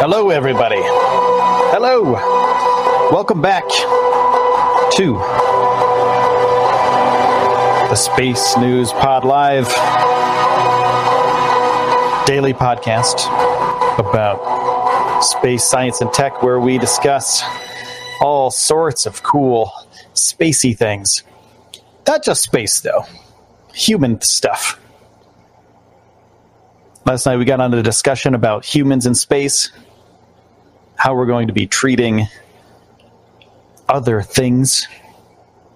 Hello, everybody. Hello. Welcome back to the Space News Pod Live daily podcast about space science and tech, where we discuss all sorts of cool, spacey things. Not just space, though, human stuff. Last night we got on a discussion about humans in space, how we're going to be treating other things,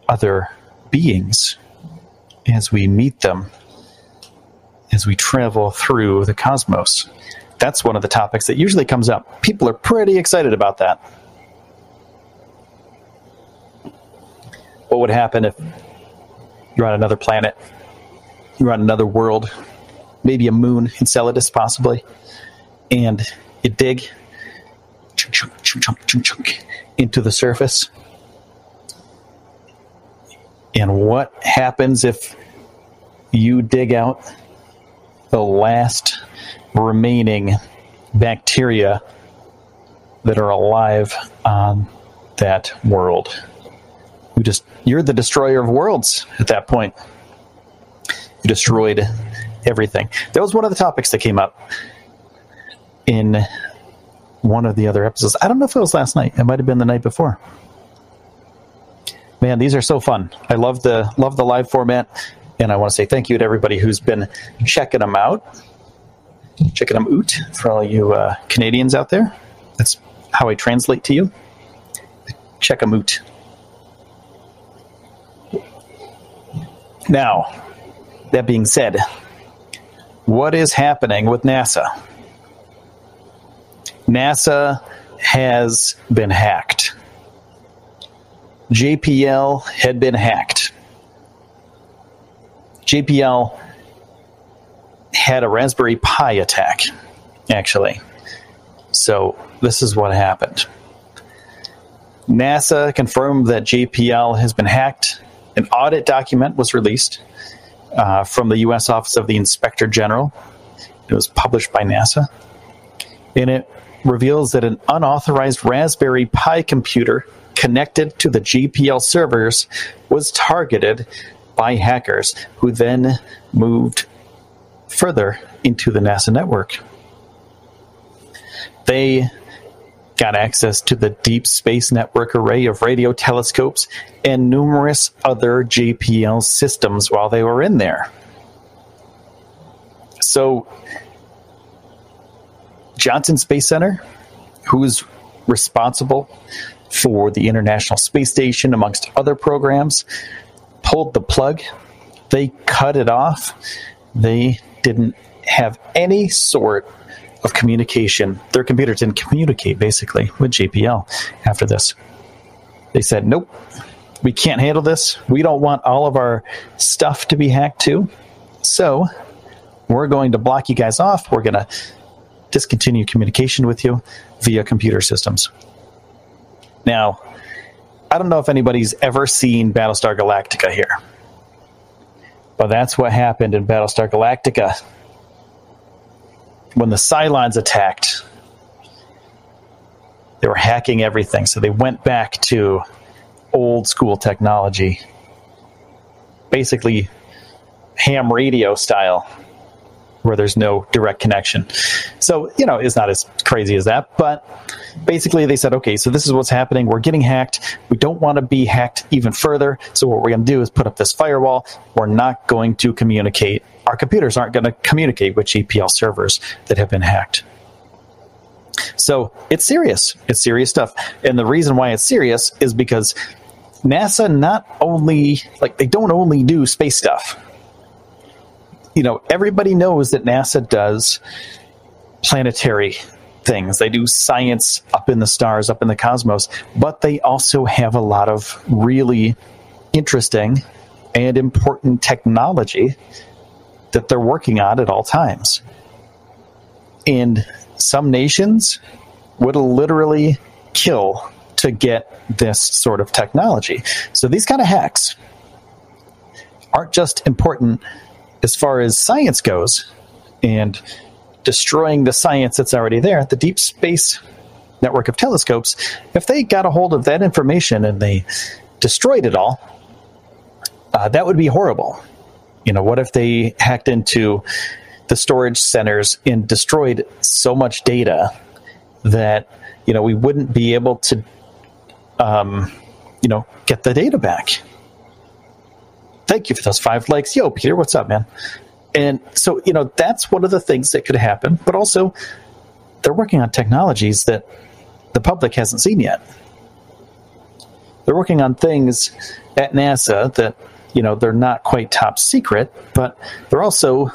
other beings, as we meet them, as we travel through the cosmos. That's one of the topics that usually comes up. People are pretty excited about that. What would happen if you're on another planet, you're on another world, maybe a moon, Enceladus possibly, and you dig chunk, chunk, chunk, chunk, into the surface. And what happens if you dig out the last remaining bacteria that are alive on that world? You just you're the destroyer of worlds at that point. You destroyed everything. That was one of the topics that came up in one of the other episodes. I don't know if it was last night. It might have been the night before. Man, these are so fun. I love the love the live format, and I want to say thank you to everybody who's been checking them out, checking them out for all you uh, Canadians out there. That's how I translate to you. Check them out. Now, that being said, what is happening with NASA? NASA has been hacked. JPL had been hacked. JPL had a Raspberry Pi attack, actually. So, this is what happened. NASA confirmed that JPL has been hacked. An audit document was released uh, from the U.S. Office of the Inspector General. It was published by NASA. And it reveals that an unauthorized Raspberry Pi computer connected to the JPL servers was targeted by hackers who then moved further into the NASA network. They got access to the Deep Space Network array of radio telescopes and numerous other JPL systems while they were in there. So, Johnson Space Center, who is responsible for the International Space Station, amongst other programs, pulled the plug. They cut it off. They didn't have any sort of communication. Their computer didn't communicate basically with JPL after this. They said, nope, we can't handle this. We don't want all of our stuff to be hacked too. So we're going to block you guys off. We're going to discontinue communication with you via computer systems. Now, I don't know if anybody's ever seen Battlestar Galactica here, but that's what happened in Battlestar Galactica when the Cylons attacked, they were hacking everything. So they went back to old school technology, basically ham radio style, where there's no direct connection. So, you know, it's not as crazy as that, but basically they said, okay, so this is what's happening. We're getting hacked. We don't want to be hacked even further. So, what we're going to do is put up this firewall. We're not going to communicate our computers aren't going to communicate with JPL servers that have been hacked. So it's serious. It's serious stuff. And the reason why it's serious is because NASA not only, like, they don't only do space stuff. You know, everybody knows that NASA does planetary things. They do science up in the stars, up in the cosmos, but they also have a lot of really interesting and important technology that they're working on at all times. And some nations would literally kill to get this sort of technology. So these kind of hacks aren't just important as far as science goes and destroying the science that's already there. The deep space network of telescopes, if they got a hold of that information and they destroyed it all, uh, that would be horrible. You know, what if they hacked into the storage centers and destroyed so much data that you know we wouldn't be able to um, you know get the data back thank you for those five likes. Yo peter what's up man? And so you know that's one of the things that could happen but also they're working on technologies that the public hasn't seen yet. They're working on things at nasa that you know they're not quite top secret but they're also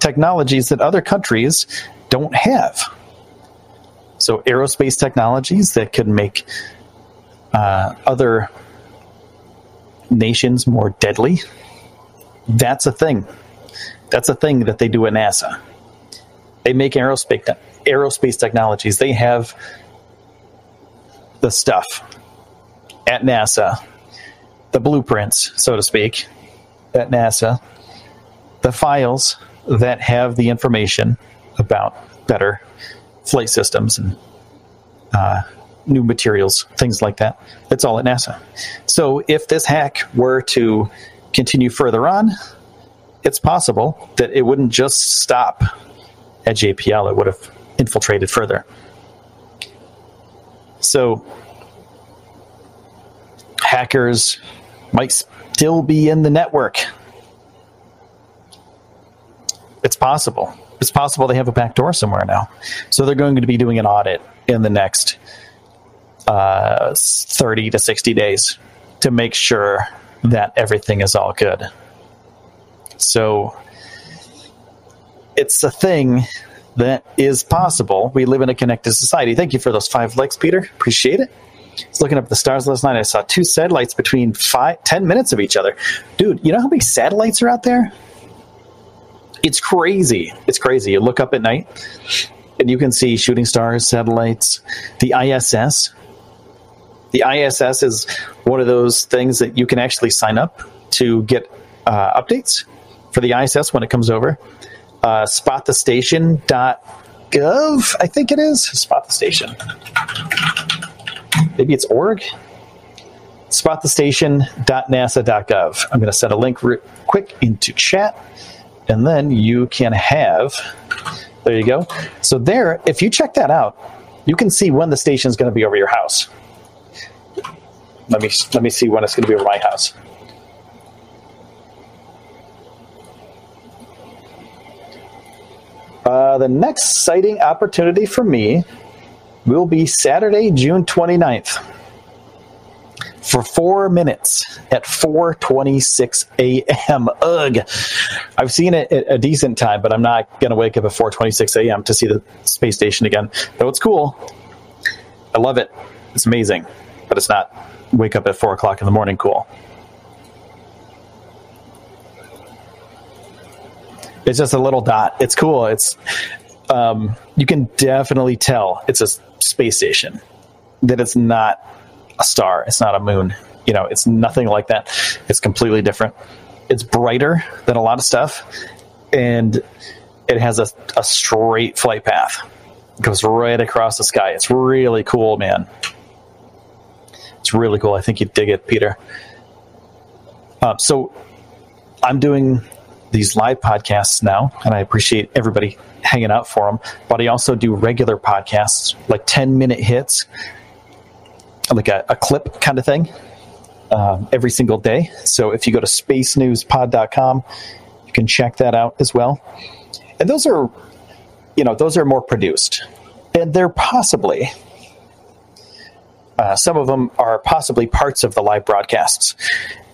technologies that other countries don't have. So, aerospace technologies that could make uh, other nations more deadly. That's a thing. That's a thing that they do at NASA. They make aerospace aerospace technologies. They have the stuff at NASA, the blueprints, so to speak, at NASA, the files that have the information about better flight systems and uh, new materials, things like that. It's all at NASA. So if this hack were to continue further on, it's possible that it wouldn't just stop at JPL, it would have infiltrated further. So hackers might still be in the network it's possible. It's possible they have a back door somewhere now. So they're going to be doing an audit in the next uh, 30 to 60 days to make sure that everything is all good. So it's a thing that is possible. We live in a connected society. Thank you for those five likes, Peter. Appreciate it. I was looking up the stars last night. I saw two satellites between five, 10 minutes of each other. Dude, you know how many satellites are out there? it's crazy. It's crazy. You look up at night and you can see shooting stars, satellites, the ISS. The ISS is one of those things that you can actually sign up to get uh, updates for the ISS when it comes over. Uh, spotthestation.gov, I think it is. Spot the station. Maybe it's org. Spotthestation.nasa.gov. I'm going to set a link re- quick into chat and then you can have there you go so there if you check that out you can see when the station is going to be over your house let me let me see when it's going to be over my house uh, the next sighting opportunity for me will be saturday june 29th for four minutes at 4:26 a.m. Ugh, I've seen it a decent time, but I'm not going to wake up at 4:26 a.m. to see the space station again. Though it's cool, I love it. It's amazing, but it's not wake up at four o'clock in the morning cool. It's just a little dot. It's cool. It's um, you can definitely tell it's a space station. That it's not a star. It's not a moon. You know, it's nothing like that. It's completely different. It's brighter than a lot of stuff, and it has a, a straight flight path. It goes right across the sky. It's really cool, man. It's really cool. I think you'd dig it, Peter. Uh, so I'm doing these live podcasts now, and I appreciate everybody hanging out for them. But I also do regular podcasts, like 10 minute hits like a, a clip kind of thing um, every single day. So if you go to spacenewspod.com, you can check that out as well. And those are, you know, those are more produced. And they're possibly, uh, some of them are possibly parts of the live broadcasts.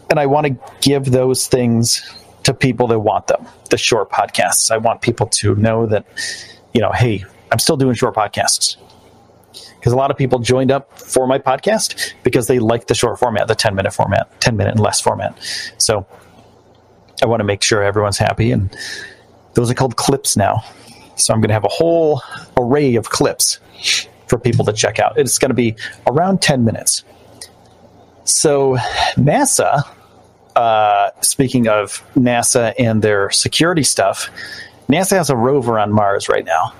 And I want to give those things to people that want them, the short podcasts. I want people to know that, you know, hey, I'm still doing short podcasts because a lot of people joined up for my podcast because they like the short format, the 10 minute format, 10 minute and less format. So I want to make sure everyone's happy. And those are called clips now. So I'm going to have a whole array of clips for people to check out. It's going to be around 10 minutes. So NASA, uh, speaking of NASA and their security stuff, NASA has a rover on Mars right now,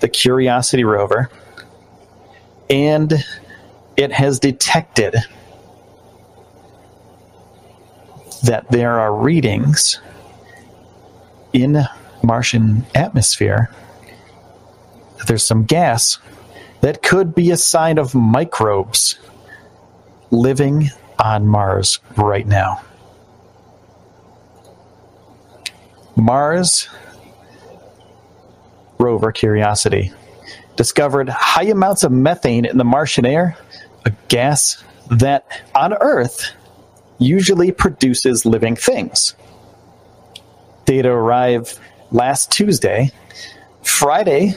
the Curiosity rover, and it has detected that there are readings in Martian atmosphere. There's some gas that could be a sign of microbes living on Mars right now. Mars rover Curiosity discovered high amounts of methane in the Martian air, a gas that on Earth usually produces living things. Data arrived last Tuesday. Friday,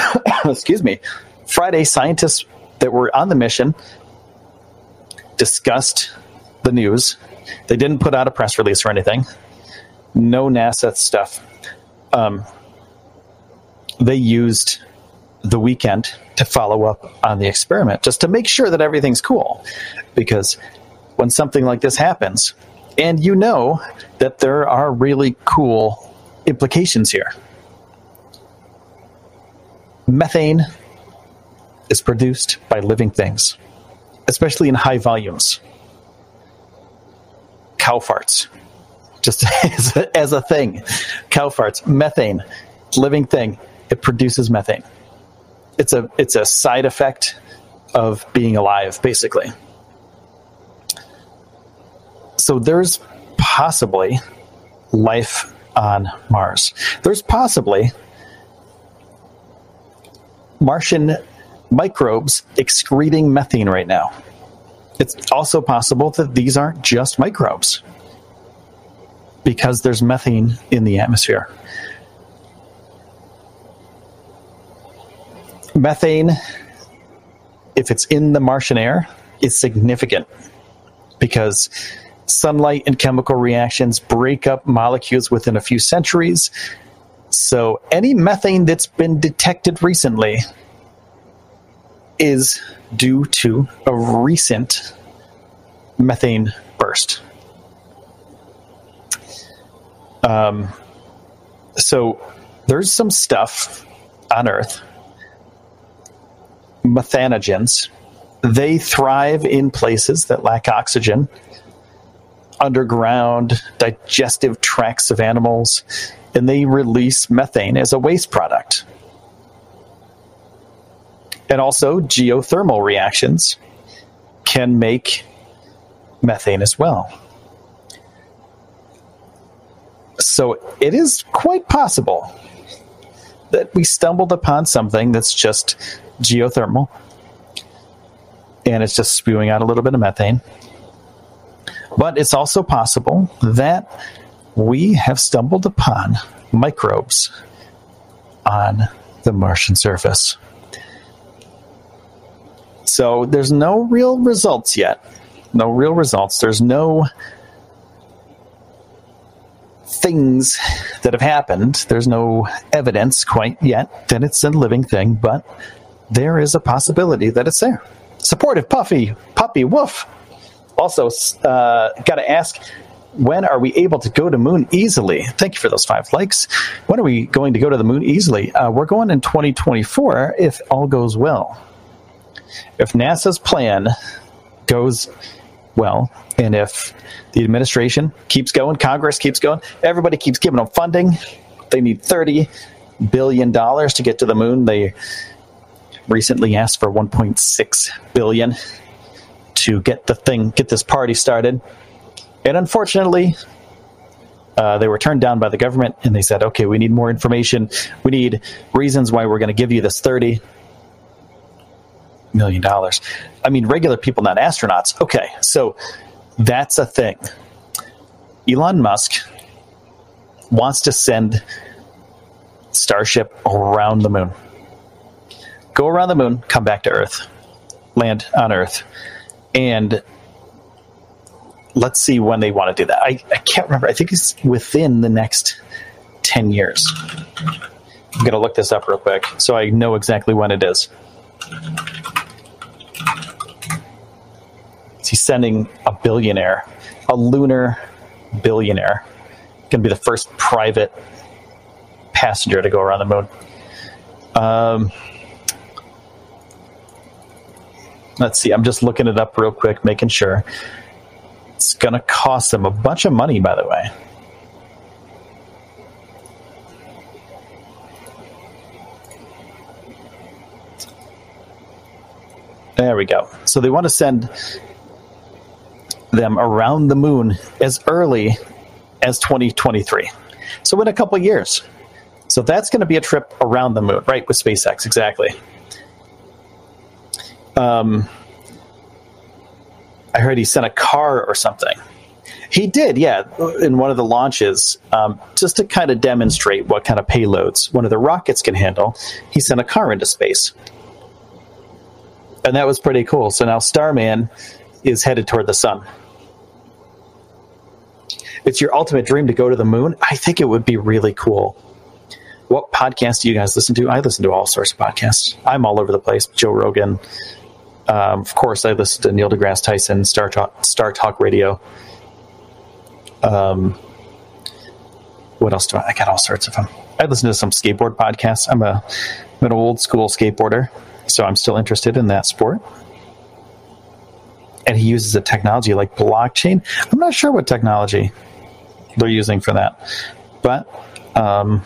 excuse me, Friday, scientists that were on the mission discussed the news. They didn't put out a press release or anything. No NASA stuff. Um, they used the weekend to follow up on the experiment just to make sure that everything's cool. Because when something like this happens, and you know that there are really cool implications here. Methane is produced by living things, especially in high volumes. Cow farts, just as a, as a thing. Cow farts, methane, living thing. It produces methane. It's a it's a side effect of being alive, basically. So there's possibly life on Mars. There's possibly Martian microbes excreting methane right now. It's also possible that these aren't just microbes because there's methane in the atmosphere. Methane, if it's in the Martian air, is significant because sunlight and chemical reactions break up molecules within a few centuries. So, any methane that's been detected recently is due to a recent methane burst. Um, so, there's some stuff on Earth, methanogens. They thrive in places that lack oxygen underground digestive tracts of animals, and they release methane as a waste product. And also, geothermal reactions can make methane as well. So it is quite possible that we stumbled upon something that's just geothermal and it's just spewing out a little bit of methane but it's also possible that we have stumbled upon microbes on the Martian surface. So there's no real results yet. No real results. There's no things that have happened. There's no evidence quite yet that it's a living thing, but there is a possibility that it's there. Supportive puffy, puppy, woof also, uh, got to ask when are we able to go to moon easily? Thank you for those five likes. When are we going to go to the moon easily? Uh, we're going in 2024 if all goes well. If NASA's plan goes well, and if the administration keeps going, Congress keeps going, everybody keeps giving them funding. They need 30 billion dollars to get to the moon. They recently asked for 1.6 billion to get the thing, get this party started. And unfortunately, uh, they were turned down by the government and they said, okay, we need more information. We need reasons why we're going to give you this 30 million dollars. I mean, regular people, not astronauts. Okay, so that's a thing. Elon Musk wants to send Starship around the moon. Go around the moon, come back to Earth, land on Earth, and let's see when they want to do that. I, I can't remember. I think it's within the next 10 years. I'm going to look this up real quick so I know exactly when it is. He's sending a billionaire, a lunar billionaire, going to be the first private passenger to go around the moon. Um, let's see. I'm just looking it up real quick, making sure. It's going to cost them a bunch of money, by the way. There we go. So they want to send them around the moon as early as 2023. So in a couple years. So that's going to be a trip around the moon, right? With SpaceX, exactly. Um, I heard he sent a car or something. He did, yeah, in one of the launches, um, just to kind of demonstrate what kind of payloads one of the rockets can handle. He sent a car into space, and that was pretty cool. So now Starman is headed toward the sun. It's your ultimate dream to go to the moon. I think it would be really cool. What podcast do you guys listen to? I listen to all sorts of podcasts. I'm all over the place. Joe Rogan, um, of course, I listen to Neil deGrasse Tyson, Star Talk, Star Talk Radio. Um, what else do I? I got all sorts of them. I listen to some skateboard podcasts. I'm a I'm an old school skateboarder, so I'm still interested in that sport. And he uses a technology like blockchain. I'm not sure what technology they're using for that, but um,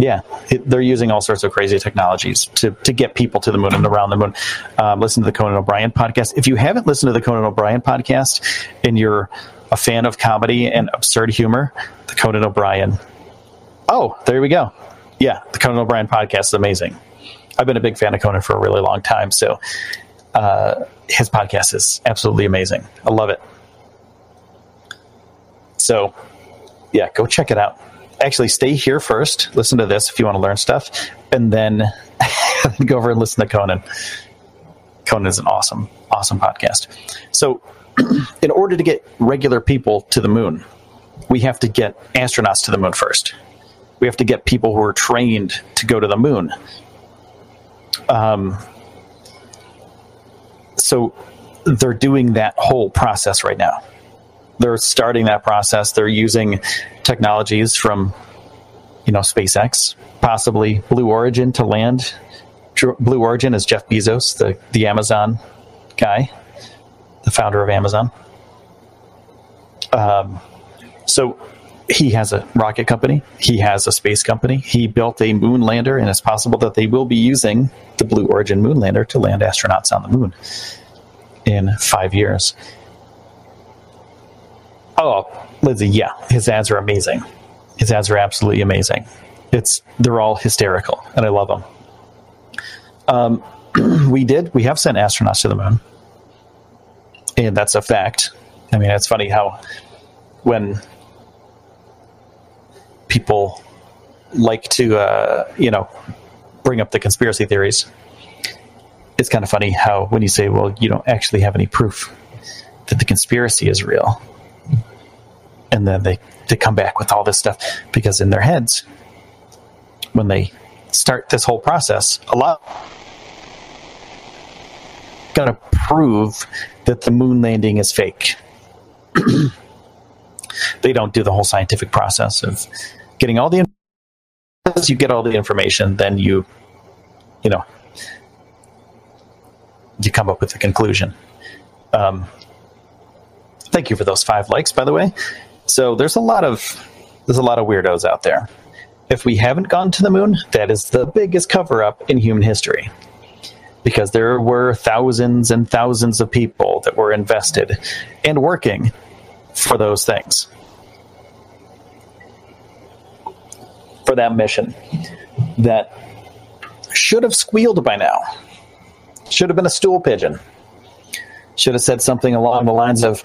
yeah, it, they're using all sorts of crazy technologies to, to get people to the moon and around the moon. Um, listen to the Conan O'Brien podcast. If you haven't listened to the Conan O'Brien podcast and you're a fan of comedy and absurd humor, the Conan O'Brien. Oh, there we go. Yeah, the Conan O'Brien podcast is amazing. I've been a big fan of Conan for a really long time, so uh, his podcast is absolutely amazing. I love it. So, yeah, go check it out actually stay here first, listen to this if you want to learn stuff, and then go over and listen to Conan. Conan is an awesome, awesome podcast. So, in order to get regular people to the moon, we have to get astronauts to the moon first. We have to get people who are trained to go to the moon. Um, so, they're doing that whole process right now they're starting that process. They're using technologies from, you know, SpaceX, possibly Blue Origin to land. Blue Origin is Jeff Bezos, the the Amazon guy, the founder of Amazon. Um, so he has a rocket company. He has a space company. He built a moon lander, and it's possible that they will be using the Blue Origin moon lander to land astronauts on the moon in five years. Oh, Lizzie, yeah, his ads are amazing. His ads are absolutely amazing. It's they're all hysterical, and I love them. Um, we did. We have sent astronauts to the moon, and that's a fact. I mean, it's funny how when people like to, uh, you know, bring up the conspiracy theories, it's kind of funny how when you say, "Well, you don't actually have any proof that the conspiracy is real," and then they they come back with all this stuff because in their heads when they start this whole process a lot got to prove that the moon landing is fake. They don't do the whole scientific process of getting all the you get all the information then you you know you come up with a conclusion. Um, thank you for those five likes by the way so there's a lot of there's a lot of weirdos out there. If we haven't gone to the moon, that is the biggest cover up in human history. Because there were thousands and thousands of people that were invested and working for those things. For that mission that should have squealed by now. Should have been a stool pigeon. Should have said something along the lines of,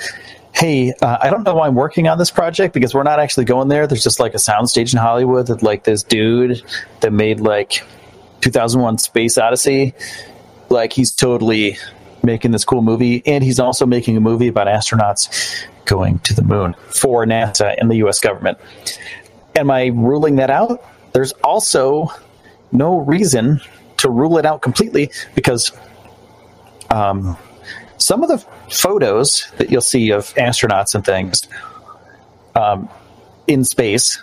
hey, uh, I don't know why I'm working on this project because we're not actually going there. There's just like a soundstage in Hollywood that like this dude that made like 2001 Space Odyssey. Like he's totally making this cool movie, and he's also making a movie about astronauts going to the moon for NASA and the U.S. government. Am I ruling that out? There's also no reason to rule it out completely because um, some of the photos that you'll see of astronauts and things um, in space,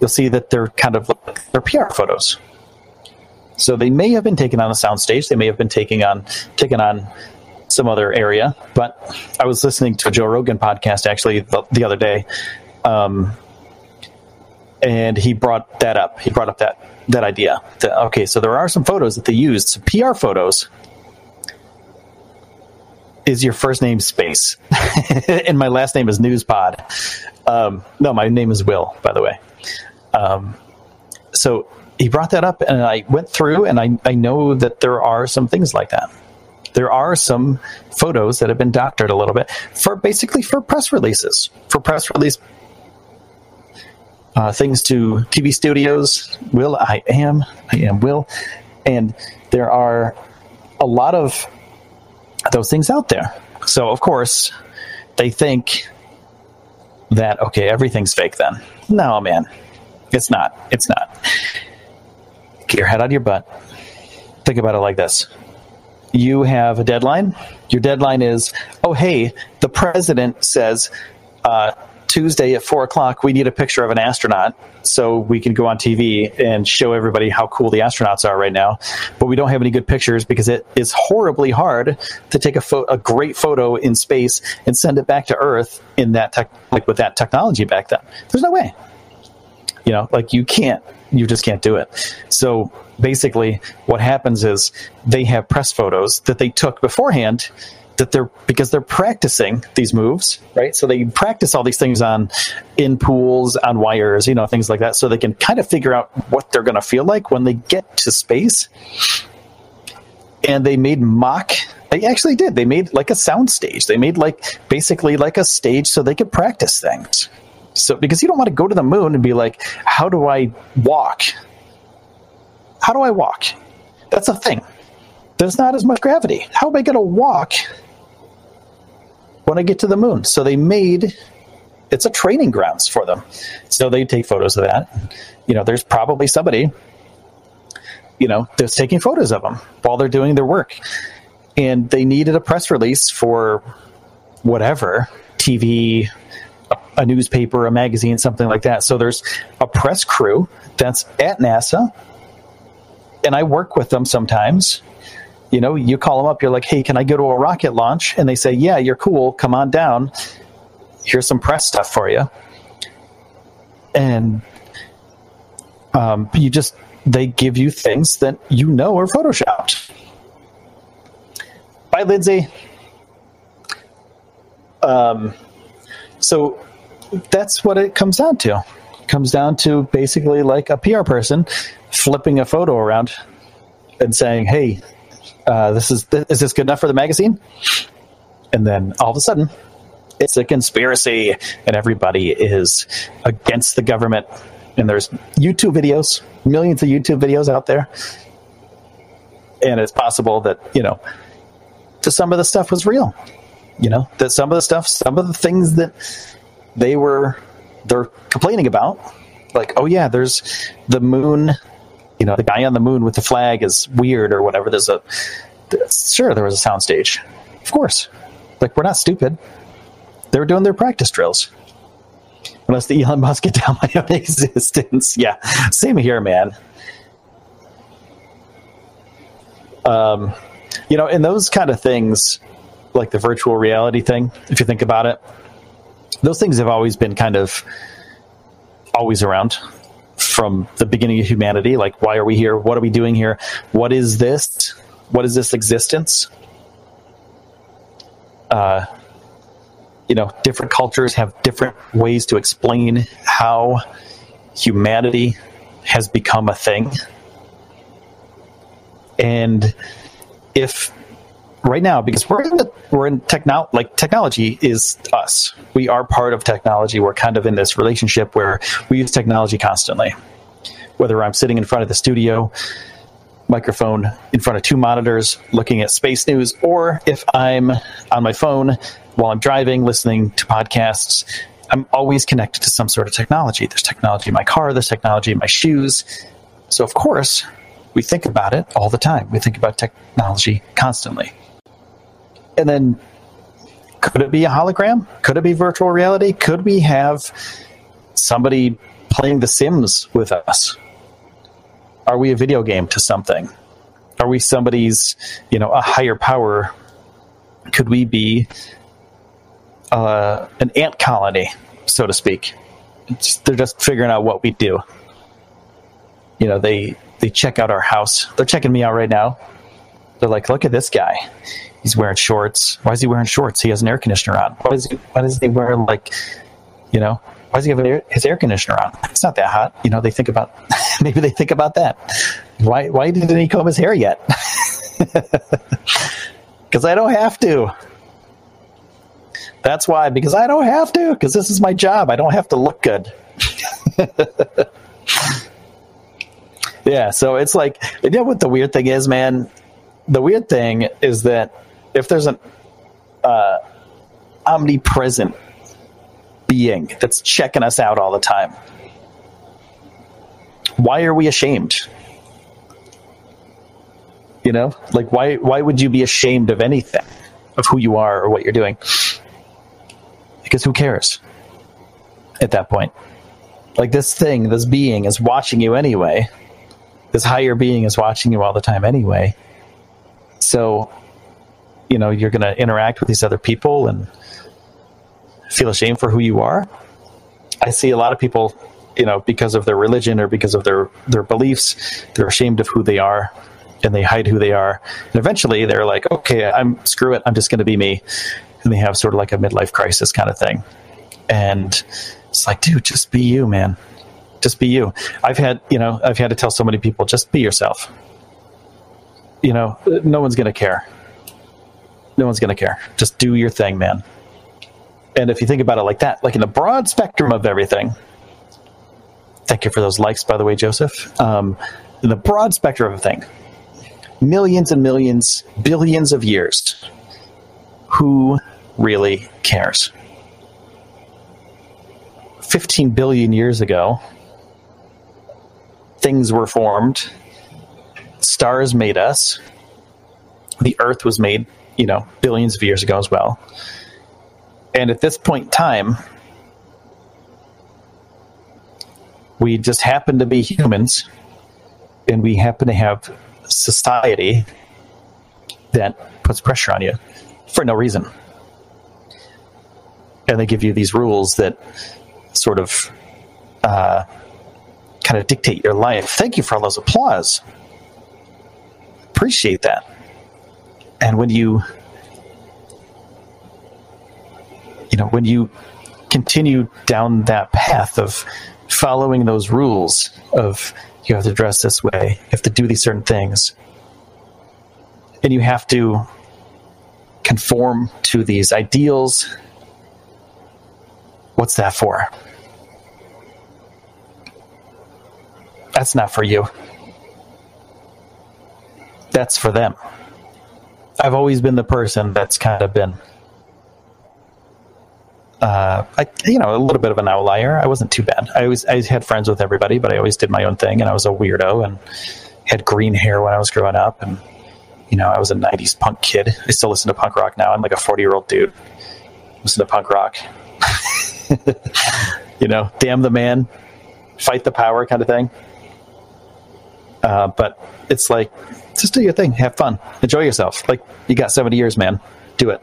you'll see that they're kind of they're PR photos. So they may have been taken on a soundstage. They may have been taken on taken on some other area. But I was listening to a Joe Rogan podcast actually the, the other day, um, and he brought that up. He brought up that that idea. That, okay, so there are some photos that they used, some PR photos. Is your first name Space? and my last name is Newspod. Um, no, my name is Will, by the way. Um, so he brought that up, and I went through, and I, I know that there are some things like that. There are some photos that have been doctored a little bit for basically for press releases, for press release uh, things to TV studios. Will I am I am Will, and there are a lot of those things out there. So of course, they think that okay, everything's fake. Then no, man, it's not. It's not. Get your head out of your butt. Think about it like this. You have a deadline. Your deadline is, oh, hey, the president says uh, Tuesday at four o'clock, we need a picture of an astronaut so we can go on TV and show everybody how cool the astronauts are right now. But we don't have any good pictures because it is horribly hard to take a, fo- a great photo in space and send it back to Earth in that tech, like with that technology back then. There's no way. You know, like you can't, you just can't do it. So basically, what happens is they have press photos that they took beforehand that they're because they're practicing these moves, right? So they practice all these things on in pools, on wires, you know, things like that, so they can kind of figure out what they're going to feel like when they get to space. And they made mock. They actually did. They made like a sound stage. They made like basically like a stage so they could practice things. So, because you don't want to go to the moon and be like, how do I walk? How do I walk? That's a thing. There's not as much gravity. How am I going to walk when I get to the moon? So they made it's a training grounds for them. So they take photos of that. You know, there's probably somebody, you know, that's taking photos of them while they're doing their work. And they needed a press release for whatever TV, a newspaper, a magazine, something like that. So there's a press crew that's at NASA, and I work with them sometimes. You know, you call them up, you're like, hey, can I go to a rocket launch? And they say, yeah, you're cool, come on down. Here's some press stuff for you. And um, you just, they give you things that you know are photoshopped. Bye, Lindsay. Um, so that's what it comes down to. It comes down to basically like a PR person flipping a photo around and saying, "Hey, uh, this is th- is this good enough for the magazine?" And then all of a sudden, it's a conspiracy, and everybody is against the government. And there's YouTube videos, millions of YouTube videos out there, and it's possible that you know, to some of the stuff was real. You know that some of the stuff, some of the things that they were they're complaining about, like, oh yeah, there's the moon. You know, the guy on the moon with the flag is weird or whatever. There's a sure there was a soundstage, of course. Like we're not stupid. They were doing their practice drills. Unless the Elon Musk get down my own existence. Yeah, same here, man. Um, you know, in those kind of things, like the virtual reality thing, if you think about it, those things have always been kind of always around from the beginning of humanity. Like, why are we here? What are we doing here? What is this? What is this existence? Uh, you know, different cultures have different ways to explain how humanity has become a thing. And if right now because we're in the, we're in techno like technology is us. We are part of technology. We're kind of in this relationship where we use technology constantly. Whether I'm sitting in front of the studio microphone in front of two monitors looking at space news or if I'm on my phone while I'm driving listening to podcasts, I'm always connected to some sort of technology. There's technology in my car, there's technology in my shoes. So of course, we think about it all the time. We think about technology constantly. And then, could it be a hologram? Could it be virtual reality? Could we have somebody playing The Sims with us? Are we a video game to something? Are we somebody's, you know, a higher power? Could we be uh, an ant colony, so to speak? It's, they're just figuring out what we do. You know, they they check out our house. They're checking me out right now. They're like, look at this guy. He's wearing shorts. Why is he wearing shorts? He has an air conditioner on. Why is he, why does he wear like, you know, why does he have air, his air conditioner on? It's not that hot. You know, they think about, maybe they think about that. Why, why didn't he comb his hair yet? Because I don't have to. That's why, because I don't have to, because this is my job. I don't have to look good. yeah, so it's like, you know what the weird thing is, man? The weird thing is that if there's an uh, omnipresent being that's checking us out all the time, why are we ashamed? You know, like why why would you be ashamed of anything, of who you are or what you're doing? Because who cares at that point? Like this thing, this being is watching you anyway. This higher being is watching you all the time anyway. So, you know, you're going to interact with these other people and feel ashamed for who you are. I see a lot of people, you know, because of their religion or because of their their beliefs, they're ashamed of who they are and they hide who they are. And eventually they're like, okay, I'm screw it, I'm just going to be me. And they have sort of like a midlife crisis kind of thing. And it's like, dude, just be you, man. Just be you. I've had, you know, I've had to tell so many people, just be yourself. You know, no one's going to care. No one's going to care. Just do your thing, man. And if you think about it like that, like in the broad spectrum of everything, thank you for those likes, by the way, Joseph. Um, in the broad spectrum of everything, millions and millions, billions of years. Who really cares? 15 billion years ago, things were formed, stars made us, the earth was made, you know, billions of years ago as well. And at this point in time, we just happen to be humans and we happen to have society that puts pressure on you for no reason. And they give you these rules that sort of uh, kind of dictate your life. Thank you for all those applause. Appreciate that. And when you, you know, when you continue down that path of following those rules of you have to dress this way, you have to do these certain things, and you have to conform to these ideals. What's that for? That's not for you. That's for them. I've always been the person that's kind of been uh, I, you know, a little bit of an outlier. I wasn't too bad. I always I had friends with everybody, but I always did my own thing, and I was a weirdo and had green hair when I was growing up, and you know, I was a '90s punk kid. I still listen to punk rock now. I'm like a 40 year old dude. Listen to punk rock. you know, damn the man, fight the power, kind of thing. Uh, but it's like, just do your thing, have fun, enjoy yourself. Like you got 70 years, man. Do it.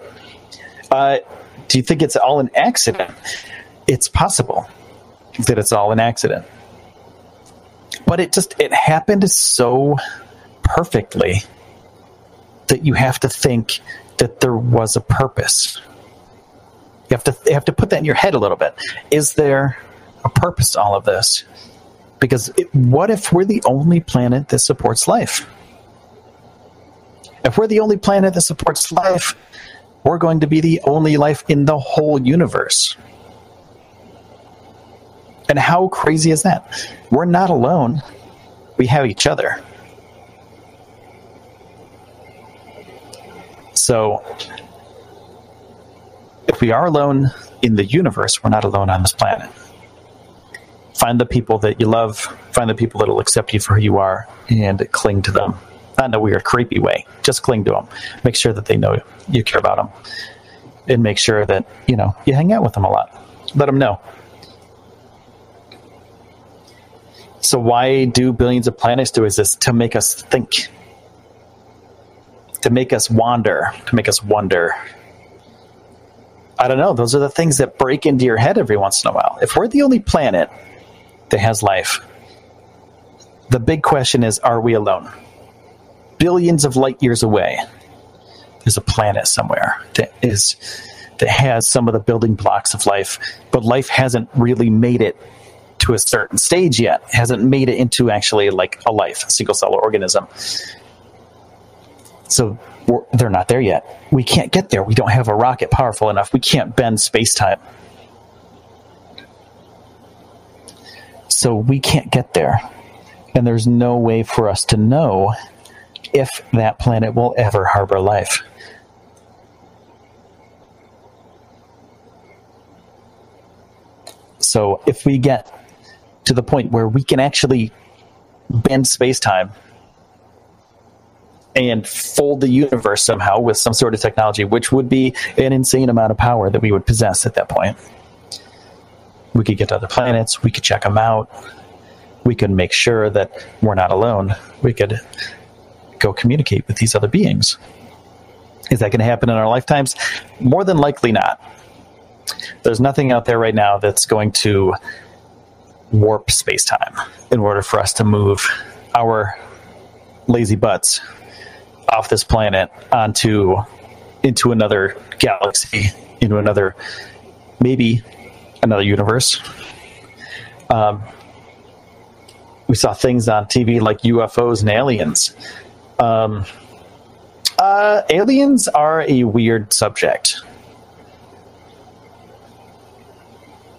Uh, do you think it's all an accident? It's possible that it's all an accident. But it just it happened so perfectly that you have to think that there was a purpose. You have to you have to put that in your head a little bit. Is there a purpose to all of this? Because it, what if we're the only planet that supports life? If we're the only planet that supports life, we're going to be the only life in the whole universe. And how crazy is that? We're not alone, we have each other. So, if we are alone in the universe, we're not alone on this planet. Find the people that you love, find the people that will accept you for who you are, and cling to them. Not in a weird, creepy way. Just cling to them. Make sure that they know you care about them. And make sure that, you know, you hang out with them a lot. Let them know. So, why do billions of planets do is this to make us think, to make us wander, to make us wonder. I don't know. Those are the things that break into your head every once in a while. If we're the only planet that has life, the big question is are we alone? Billions of light years away, there's a planet somewhere that is that has some of the building blocks of life, but life hasn't really made it to a certain stage yet. It hasn't made it into actually like a life, a single cell organism. So they're not there yet. We can't get there. We don't have a rocket powerful enough. We can't bend space time. So we can't get there. And there's no way for us to know if that planet will ever harbor life. So if we get to the point where we can actually bend space time and fold the universe somehow with some sort of technology, which would be an insane amount of power that we would possess at that point. We could get to other planets, we could check them out, we could make sure that we're not alone, we could go communicate with these other beings. Is that going to happen in our lifetimes? More than likely not. There's nothing out there right now that's going to warp space time in order for us to move our lazy butts off this planet onto into another galaxy, into another maybe another universe. Um, we saw things on TV like UFOs and aliens. Um, uh, aliens are a weird subject.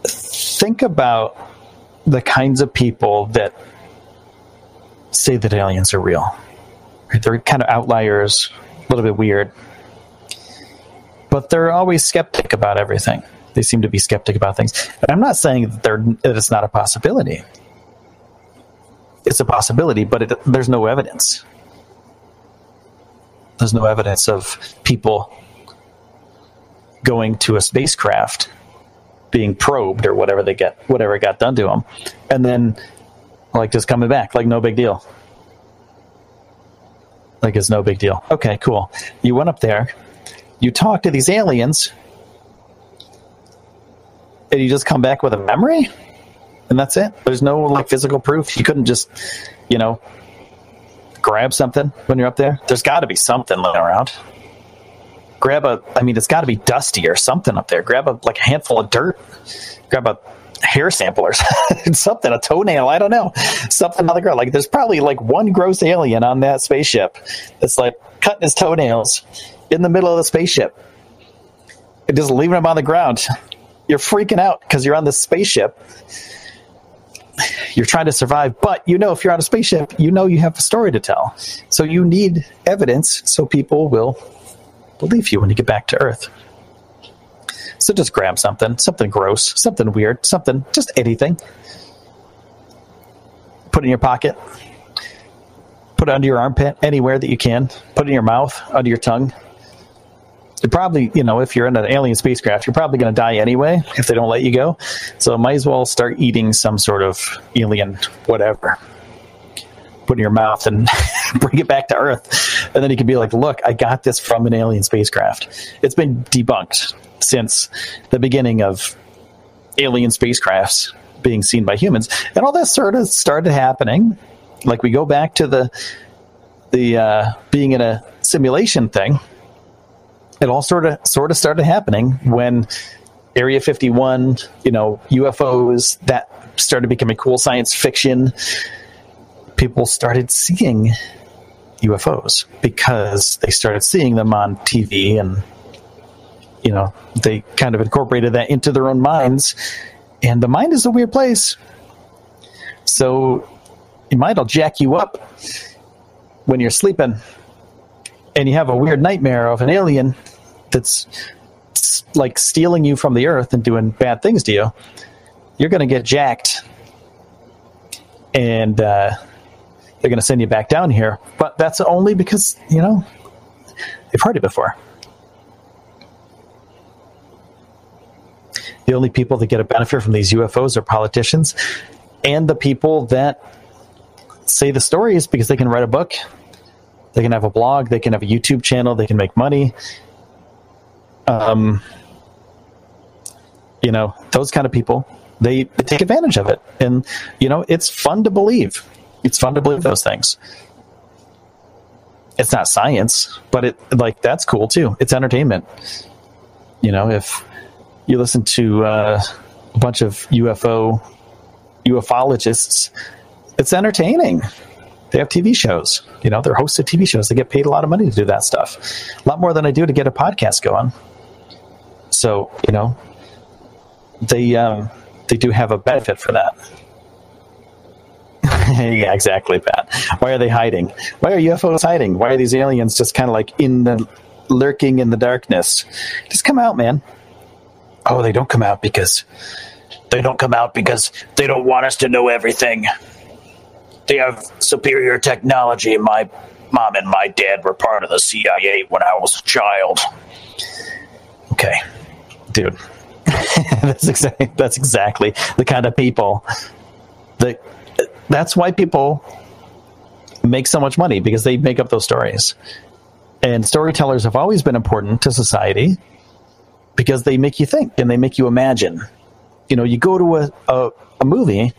Think about the kinds of people that say that aliens are real. They're kind of outliers, a little bit weird, but they're always skeptic about everything. They seem to be skeptic about things. And I'm not saying that, that it's not a possibility. It's a possibility, but it, there's no evidence. There's no evidence of people going to a spacecraft being probed or whatever they get, whatever got done to them, and then like just coming back, like no big deal. Like it's no big deal. Okay, cool. You went up there, you talked to these aliens, and you just come back with a memory, and that's it. There's no like physical proof. You couldn't just, you know, grab something when you're up there. There's got to be something laying around grab a i mean it's got to be dusty or something up there grab a like a handful of dirt grab a hair sample or something a toenail i don't know something on the ground like there's probably like one gross alien on that spaceship that's like cutting his toenails in the middle of the spaceship and just leaving them on the ground you're freaking out because you're on this spaceship you're trying to survive but you know if you're on a spaceship you know you have a story to tell so you need evidence so people will believe you when you get back to Earth. So just grab something, something gross, something weird, something, just anything. Put it in your pocket. Put it under your armpit, anywhere that you can. Put it in your mouth, under your tongue. You probably, you know, if you're in an alien spacecraft, you're probably going to die anyway if they don't let you go. So might as well start eating some sort of alien whatever put in your mouth and bring it back to Earth. And then he could be like, look, I got this from an alien spacecraft. It's been debunked since the beginning of alien spacecrafts being seen by humans. And all that sort of started happening. Like we go back to the the uh, being in a simulation thing. It all sort of sort of started happening when Area 51, you know, UFOs, that started becoming cool science fiction people started seeing UFOs because they started seeing them on TV and you know they kind of incorporated that into their own minds. And the mind is a weird place. So your mind will jack you up when you're sleeping and you have a weird nightmare of an alien that's like stealing you from the earth and doing bad things to you you're going to get jacked and uh, they're going to send you back down here. But that's only because, you know, they've heard it before. The only people that get a benefit from these UFOs are politicians and the people that say the stories because they can write a book, they can have a blog, they can have a YouTube channel, they can make money. Um, you know, those kind of people, they, they take advantage of it. And, you know, it's fun to believe. It's fun to believe those things. It's not science, but it like that's cool too. It's entertainment. You know, if you listen to uh, a bunch of UFO ufologists, it's entertaining. They have TV shows. You know, they're hosts of TV shows. They get paid a lot of money to do that stuff. A lot more than I do to get a podcast going. So, you know, they um, they do have a benefit for that. yeah, exactly, Pat. Why are they hiding? Why are UFOs hiding? Why are these aliens just kind of like in the lurking in the darkness? Just come out, man. Oh, they don't come out because they don't come out because they don't want us to know everything. They have superior technology. My mom and my dad were part of the CIA when I was a child. Okay, dude. that's exactly that's exactly the kind of people that that's why people make so much money because they make up those stories. And storytellers have always been important to society because they make you think and they make you imagine. You know, you go to a, a, a movie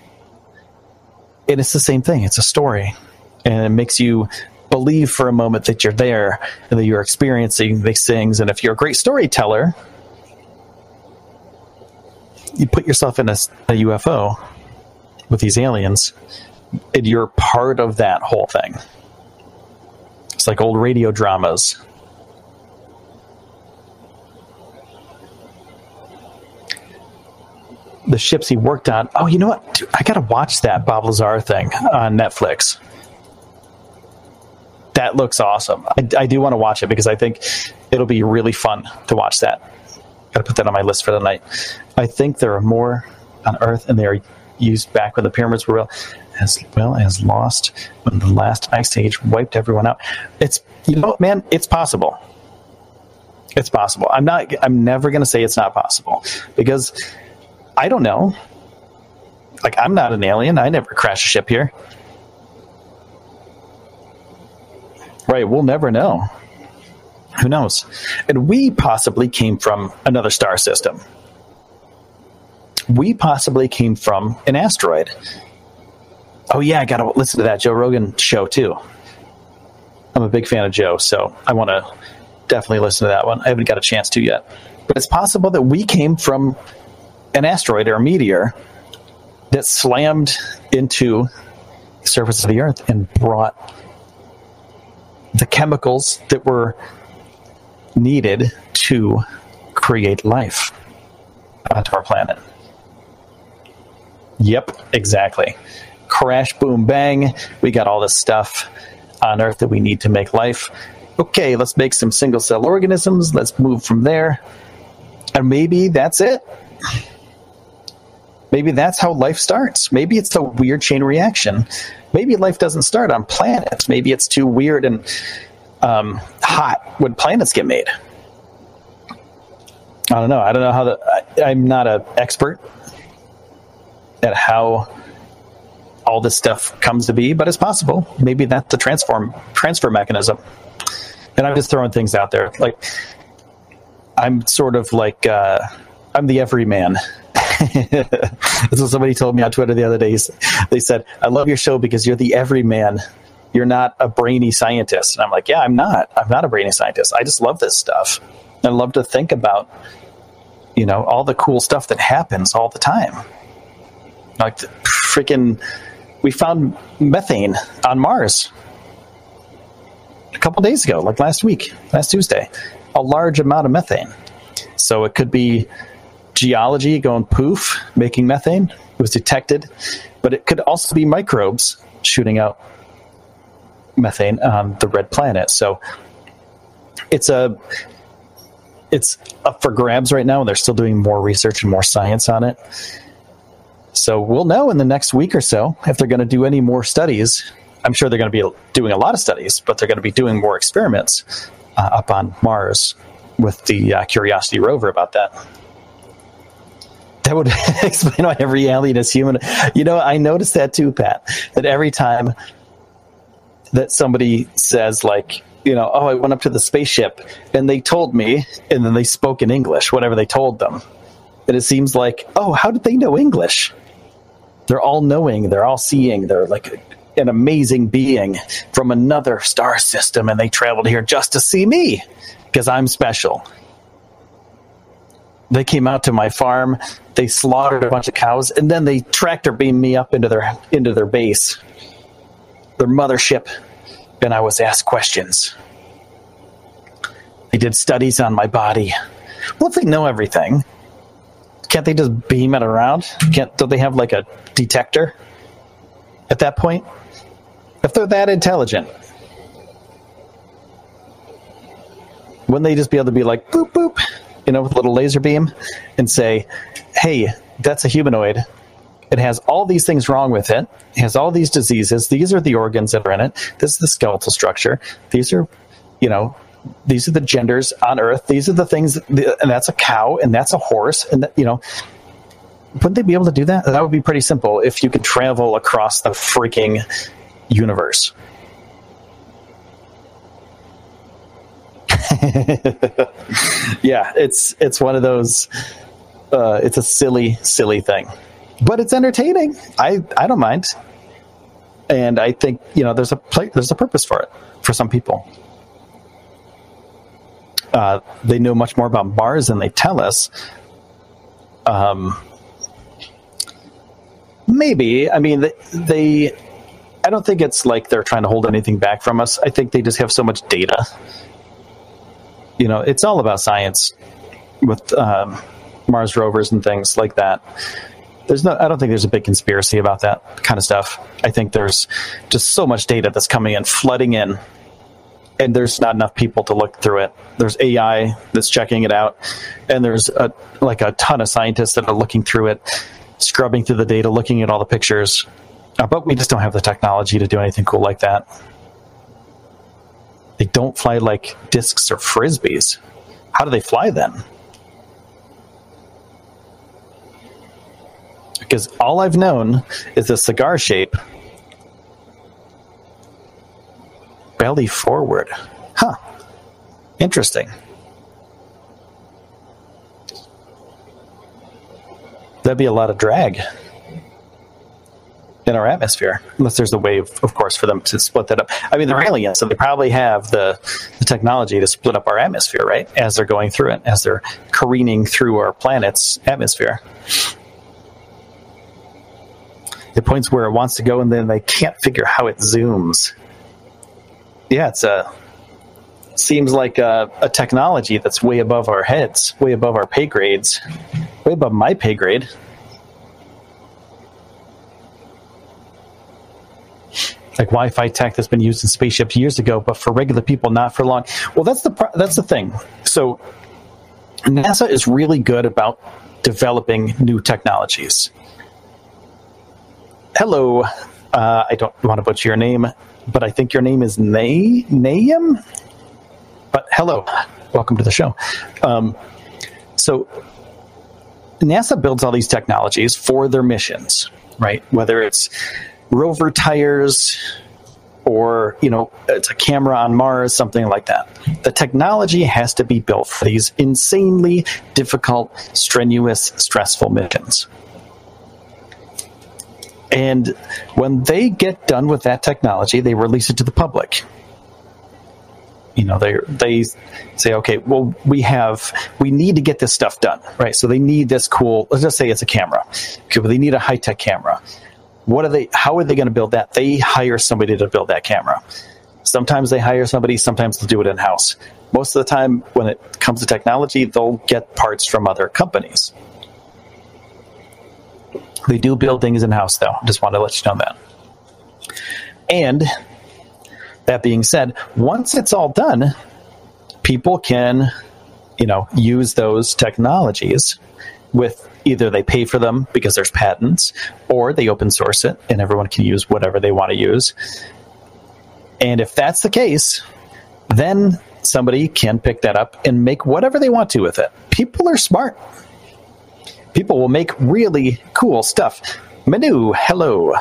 and it's the same thing. It's a story. And it makes you believe for a moment that you're there and that you're experiencing these things. And if you're a great storyteller, you put yourself in a, a UFO with these aliens, and you're part of that whole thing. It's like old radio dramas. The ships he worked on. Oh, you know what? Dude, I got to watch that Bob Lazar thing on Netflix. That looks awesome. I, I do want to watch it because I think it'll be really fun to watch that. Got to put that on my list for the night. I think there are more on Earth, and they are used back when the pyramids were real, as well as lost when the last ice age wiped everyone out. It's you know, man, it's possible. It's possible. I'm not. I'm never going to say it's not possible because I don't know. Like I'm not an alien. I never crash a ship here. Right. We'll never know. Who knows? And we possibly came from another star system we possibly came from an asteroid. Oh, yeah, I got to listen to that Joe Rogan show too. I'm a big fan of Joe, so I want to definitely listen to that one. I haven't got a chance to yet. But it's possible that we came from an asteroid or a meteor that slammed into the surface of the Earth and brought the chemicals that were needed to create life onto our planet. Yep, exactly. Crash, boom, bang. We got all this stuff on Earth that we need to make life. Okay, let's make some single cell organisms. Let's move from there. And maybe that's it. Maybe that's how life starts. Maybe it's a weird chain reaction. Maybe life doesn't start on planets. Maybe it's too weird and um, hot when planets get made. I don't know. I don't know how the. I, I'm not an expert at how all this stuff comes to be, but it's possible. Maybe that's the transform transfer mechanism. And I'm just throwing things out there. Like I'm sort of like uh, I'm the everyman. That's what somebody told me on Twitter the other day. They said, "I love your show because you're the everyman. You're not a brainy scientist." And I'm like, "Yeah, I'm not. I'm not a brainy scientist. I just love this stuff. I love to think about, you know, all the cool stuff that happens all the time." Like freaking, we found methane on Mars. a couple days ago, like last week, last Tuesday, a large amount of methane. So it could be geology going poof, making methane. It was detected, but it could also be microbes shooting out methane on the red planet. So it's a it's up for grabs right now. And they're still doing more research and more science on it. So we'll know in the next week or so if they're going to do any more studies. I'm sure they're going to be doing a lot of studies, but they're going to be doing more experiments uh, up on Mars with the uh, Curiosity rover about that. That would explain why every alien is human. You know, I noticed that too, Pat. That every time that somebody says, like, you know, oh, I went up to the spaceship and they told me, and then they spoke in English, whatever they told them. And it seems like, oh, how did they know English? They're all knowing, they're all seeing, they're like an amazing being from another star system, and they traveled here just to see me because I'm special. They came out to my farm, they slaughtered a bunch of cows, and then they tractor beamed me up into their into their base, their mothership, and I was asked questions. They did studies on my body. Well, if they know everything, can't they just beam it around? Can't don't they have like a detector at that point? If they're that intelligent, wouldn't they just be able to be like boop boop, you know, with a little laser beam, and say, "Hey, that's a humanoid. It has all these things wrong with it. It has all these diseases. These are the organs that are in it. This is the skeletal structure. These are, you know, these are the genders on Earth. These are the things, that, and that's a cow, and that's a horse, and that, you know." Wouldn't they be able to do that? That would be pretty simple if you could travel across the freaking universe. yeah, it's it's one of those. Uh, it's a silly, silly thing, but it's entertaining. I I don't mind, and I think you know there's a play, there's a purpose for it for some people. Uh, they know much more about Mars than they tell us. Um, maybe I mean they, they I don't think it's like they're trying to hold anything back from us. I think they just have so much data you know, it's all about science with um, Mars rovers and things like that. There's no, I don't think there's a big conspiracy about that kind of stuff. I think there's just so much data that's coming in, flooding in, and there's not enough people to look through it. There's AI that's checking it out, and there's a, like a ton of scientists that are looking through it, scrubbing through the data, looking at all the pictures. Uh, but we just don't have the technology to do anything cool like that. They don't fly like discs or frisbees. How do they fly then? Because all I've known is the cigar shape belly forward. Huh. Interesting. That'd be a lot of drag in our atmosphere, unless there's a way, of, of course, for them to split that up. I mean, they're aliens, so they probably have the, the technology to split up our atmosphere, right? As they're going through it, as they're careening through our planet's atmosphere. It points where it wants to go, and then they can't figure how it zooms. Yeah, it's a seems like a, a technology that's way above our heads, way above our pay grades, way above my pay grade. Like Wi-Fi tech that's been used in spaceships years ago, but for regular people, not for long. Well, that's the that's the thing. So NASA is really good about developing new technologies. Hello, uh, I don't want to butcher your name, but I think your name is Nay Nayam. But hello, welcome to the show. Um, so NASA builds all these technologies for their missions, right? Whether it's rover tires or you know it's a camera on mars something like that. The technology has to be built for these insanely difficult strenuous stressful missions. And when they get done with that technology they release it to the public. You know they they say okay well we have we need to get this stuff done right? So they need this cool let's just say it's a camera. Okay but they need a high-tech camera what are they how are they going to build that they hire somebody to build that camera Sometimes they hire somebody, sometimes they'll do it in house. Most of the time, when it comes to technology, they'll get parts from other companies. They do build things in house, though. Just want to let you know that. And that being said, once it's all done, people can, you know, use those technologies with either they pay for them because there's patents or they open source it and everyone can use whatever they want to use. And if that's the case, then somebody can pick that up and make whatever they want to with it. People are smart. People will make really cool stuff. Manu, hello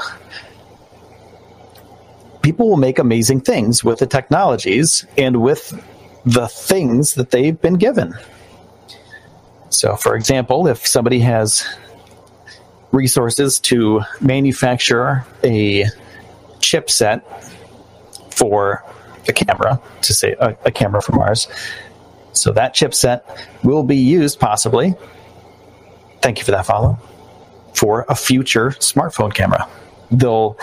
people will make amazing things with the technologies and with the things that they've been given. So, for example, if somebody has resources to manufacture a chipset for a camera, to say a, a camera from Mars, so that chipset will be used possibly. Thank you for that follow. For a future smartphone camera, they'll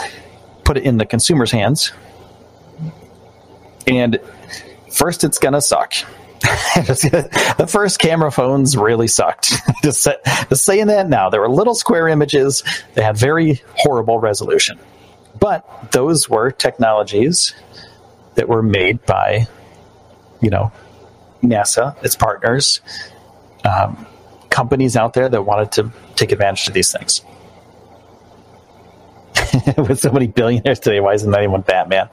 put it in the consumer's hands. And first, it's going to suck. the first camera phones really sucked. just, just saying that now. There were little square images, they had very horrible resolution. But those were technologies that were made by, you know, NASA, its partners, um, companies out there that wanted to take advantage of these things. with so many billionaires today, why isn't anyone Batman?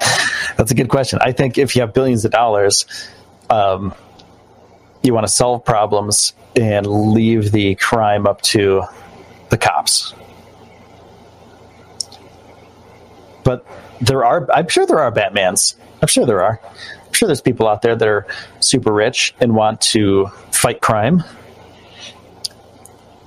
That's a good question. I think if you have billions of dollars, um, you want to solve problems and leave the crime up to the cops. But there are, I'm sure there are Batmans. I'm sure there are. I'm sure there's people out there that are super rich and want to fight crime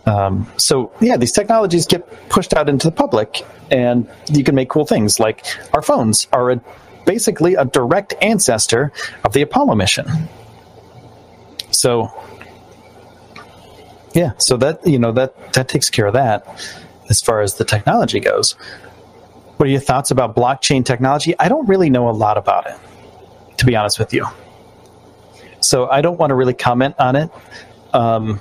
um, so yeah, these technologies get pushed out into the public, and you can make cool things like our phones are a, basically a direct ancestor of the Apollo mission. So yeah, so that you know that that takes care of that as far as the technology goes. What are your thoughts about blockchain technology? I don't really know a lot about it, to be honest with you. So I don't want to really comment on it. Um,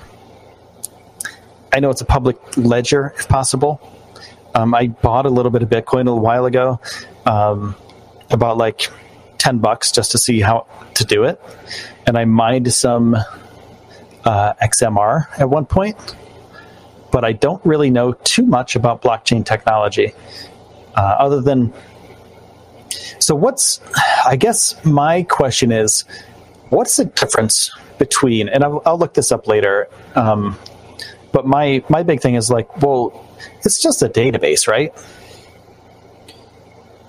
I know it's a public ledger if possible. Um, I bought a little bit of Bitcoin a while ago, um, about like ten bucks just to see how to do it, and I mined some uh, XMR at one point, but I don't really know too much about blockchain technology, uh, other than. So what's, I guess my question is, what's the difference between? And I'll, I'll look this up later. Um, but my my big thing is like, well, it's just a database, right?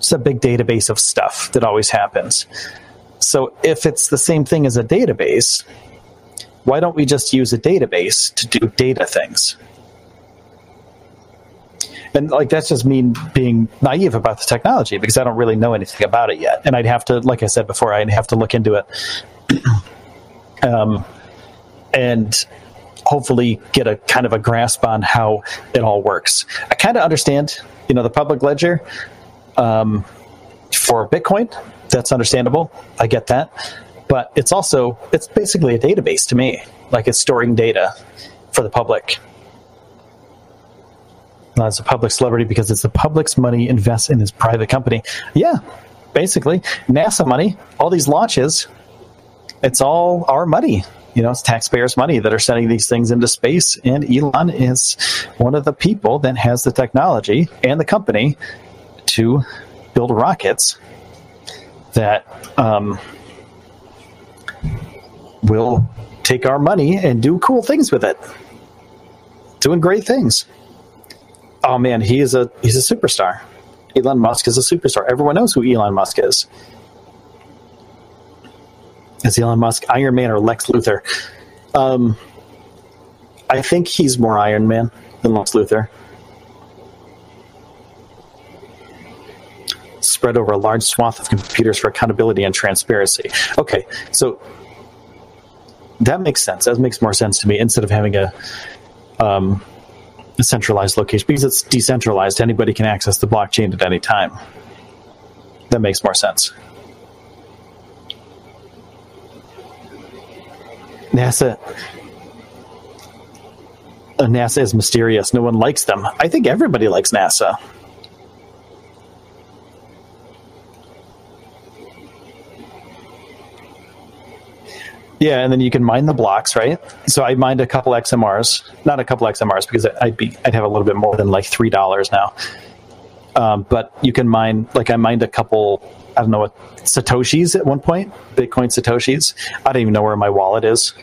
It's a big database of stuff that always happens. So if it's the same thing as a database, why don't we just use a database to do data things? And like that's just me being naive about the technology because I don't really know anything about it yet, and I'd have to, like I said before, I'd have to look into it. um, and hopefully get a kind of a grasp on how it all works. I kind of understand, you know, the public ledger um, for Bitcoin. That's understandable. I get that, but it's also it's basically a database to me. Like it's storing data for the public. Not as a public celebrity because it's the public's money invests in his private company. Yeah, basically NASA money. All these launches, it's all our money you know, it's taxpayers' money that are sending these things into space. And Elon is one of the people that has the technology and the company to build rockets that um, will take our money and do cool things with it. Doing great things. Oh man, he is a he's a superstar. Elon Musk is a superstar. Everyone knows who Elon Musk is. Is Elon Musk Iron Man or Lex Luthor? Um, I think he's more Iron Man than Lex Luthor. spread over a large swath of computers for accountability and transparency. Okay, so that makes sense. That makes more sense to me instead of having a, um, a centralized location because it's decentralized. Anybody can access the blockchain at any time. That makes more sense. NASA NASA is mysterious. No one likes them. I think everybody likes NASA. Yeah, and then you can mine the blocks, right? So I mined a couple XMRs, not a couple XMRs because I'd be I'd have a little bit more than like three dollars now. Um, but you can mine like I mined a couple I don't know what satoshis at one point, Bitcoin satoshis. I don't even know where my wallet is,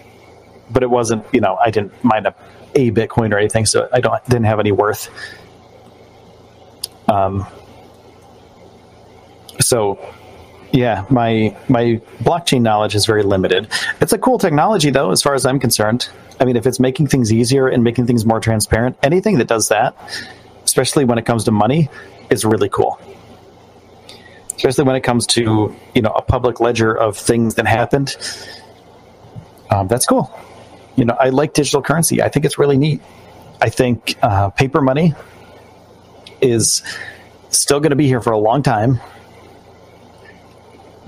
but it wasn't you know I didn't mine a a Bitcoin or anything, so I don't didn't have any worth. Um. So yeah, my my blockchain knowledge is very limited. It's a cool technology though, as far as I'm concerned. I mean, if it's making things easier and making things more transparent, anything that does that, especially when it comes to money, is really cool. Especially when it comes to you know a public ledger of things that happened. Um, that's cool. You know, I like digital currency. I think it's really neat. I think uh, paper money is still going to be here for a long time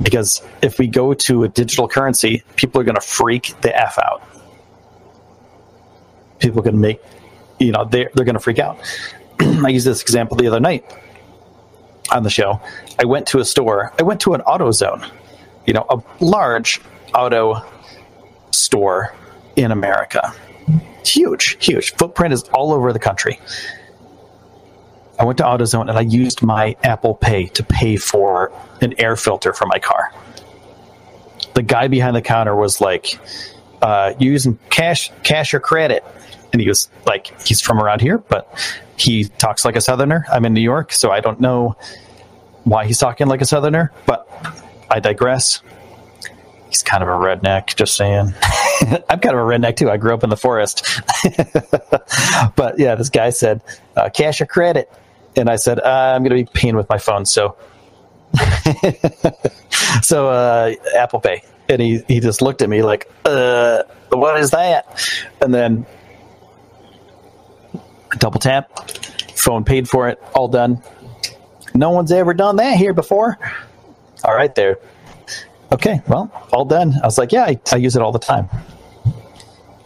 because if we go to a digital currency, people are going to freak the f out. People to make, you know, they're they're going to freak out. I used this example the other night on the show. I went to a store. I went to an AutoZone, you know, a large auto store in America. Huge, huge. Footprint is all over the country. I went to AutoZone and I used my Apple Pay to pay for an air filter for my car. The guy behind the counter was like, uh, using cash, cash or credit. And he was like, he's from around here, but he talks like a Southerner. I'm in New York, so I don't know why he's talking like a Southerner, but I digress. He's kind of a redneck, just saying. I'm kind of a redneck too. I grew up in the forest. but yeah, this guy said, uh, cash or credit and I said, uh, I'm going to be paying with my phone. So, so uh, Apple Pay. And he, he just looked at me like, uh, what is that? And then double tap, phone paid for it, all done. No one's ever done that here before. All right, there. Okay, well, all done. I was like, yeah, I, I use it all the time.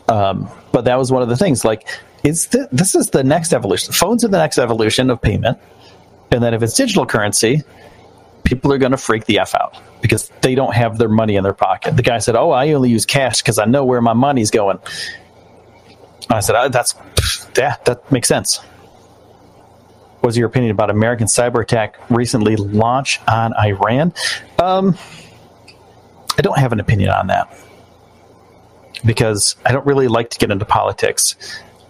Um, but that was one of the things. Like, is th- this is the next evolution. Phones are the next evolution of payment, and then if it's digital currency, people are going to freak the f out because they don't have their money in their pocket. The guy said, "Oh, I only use cash because I know where my money's going." I said, oh, "That's yeah, that makes sense." What's your opinion about American cyber attack recently launched on Iran? Um, I don't have an opinion on that because I don't really like to get into politics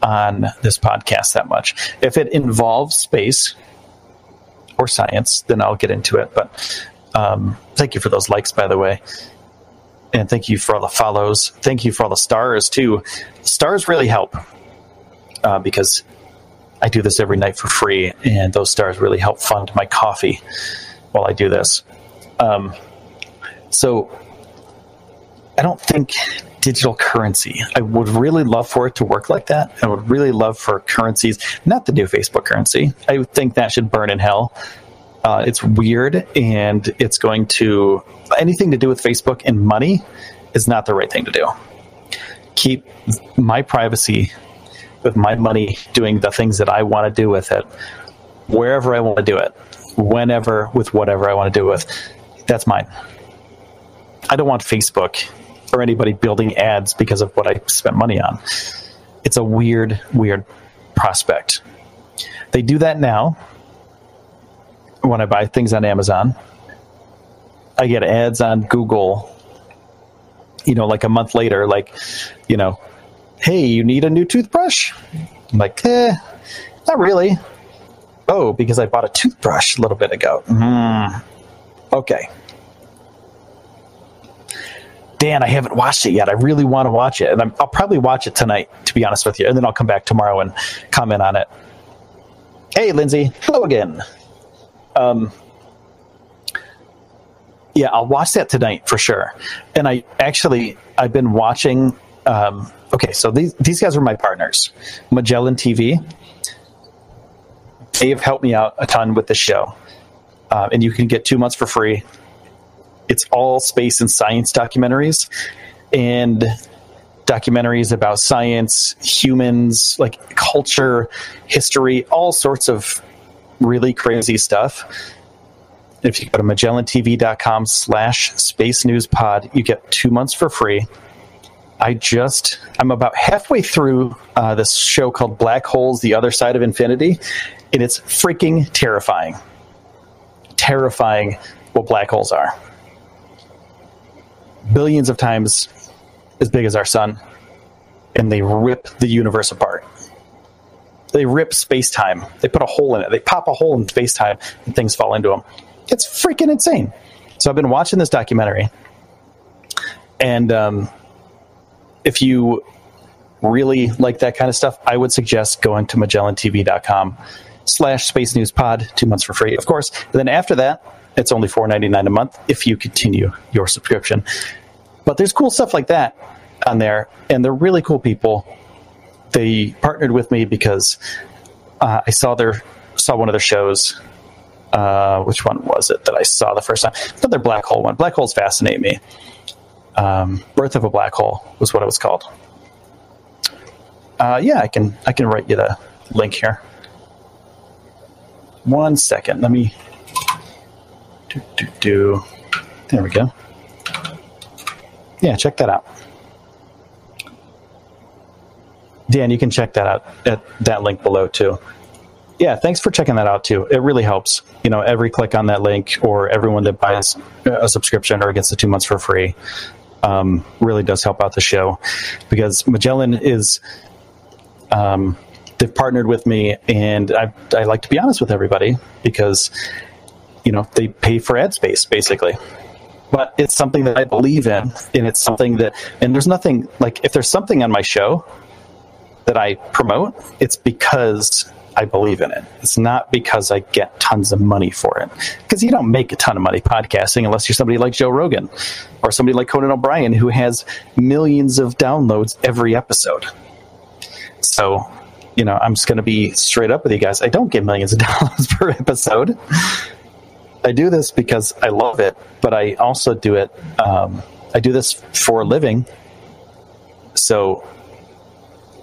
on this podcast that much. If it involves space or science, then I'll get into it. But um, thank you for those likes, by the way. And thank you for all the follows. Thank you for all the stars, too. Stars really help uh, because I do this every night for free, and those stars really help fund my coffee while I do this. Um, so I don't think digital currency. I would really love for it to work like that. I would really love for currencies, not the new Facebook currency. I think that should burn in hell. Uh, it's weird and it's going to anything to do with Facebook and money is not the right thing to do. Keep my privacy with my money doing the things that I want to do with it, wherever I want to do it, whenever, with whatever I want to do with. That's mine. I don't want Facebook or anybody building ads because of what I spent money on. It's a weird, weird prospect. They do that now when I buy things on Amazon. I get ads on Google, you know, like a month later, like, you know, hey, you need a new toothbrush? I'm like, eh, not really. Oh, because I bought a toothbrush a little bit ago. Mm, okay. Dan, I haven't watched it yet. I really want to watch it, and i will probably watch it tonight, to be honest with you, and then I'll come back tomorrow and comment on it. Hey, Lindsay, hello again. Um, yeah, I'll watch that tonight for sure. And I actually, I've been watching. Um, okay, so these these guys are my partners, Magellan TV. They've helped me out a ton with the show, uh, and you can get two months for free it's all space and science documentaries, and documentaries about science, humans, like culture, history, all sorts of really crazy stuff. If you go to magellantv.com slash space news pod, you get two months for free. I just, I'm about halfway through uh, this show called Black Holes, The Other Side of Infinity, and it's freaking terrifying. Terrifying what black holes are. Billions of times as big as our sun, and they rip the universe apart. They rip space time. They put a hole in it. They pop a hole in space time, and things fall into them. It's freaking insane. So I've been watching this documentary, and um, if you really like that kind of stuff, I would suggest going to MagellanTV.com slash Space News Pod, two months for free, of course. And then after that, it's only four ninety nine a month if you continue your subscription. But there's cool stuff like that on there, and they're really cool people. They partnered with me because uh, I saw their saw one of their shows. Uh, which one was it that I saw the first time? Another black hole one. Black holes fascinate me. Um, Birth of a Black Hole was what it was called. Uh, yeah, I can I can write you the link here. One second, let me do do do. There we go. Yeah, check that out. Dan, you can check that out at that link below too. Yeah, thanks for checking that out too. It really helps. You know, every click on that link or everyone that buys a subscription or gets the two months for free um, really does help out the show because Magellan is um, they've partnered with me, and I, I like to be honest with everybody because you know they pay for ad space basically. But it's something that I believe in, and it's something that, and there's nothing like if there's something on my show that I promote, it's because I believe in it. It's not because I get tons of money for it. Because you don't make a ton of money podcasting unless you're somebody like Joe Rogan or somebody like Conan O'Brien who has millions of downloads every episode. So, you know, I'm just going to be straight up with you guys. I don't get millions of dollars per episode. I do this because I love it, but I also do it. Um, I do this for a living. So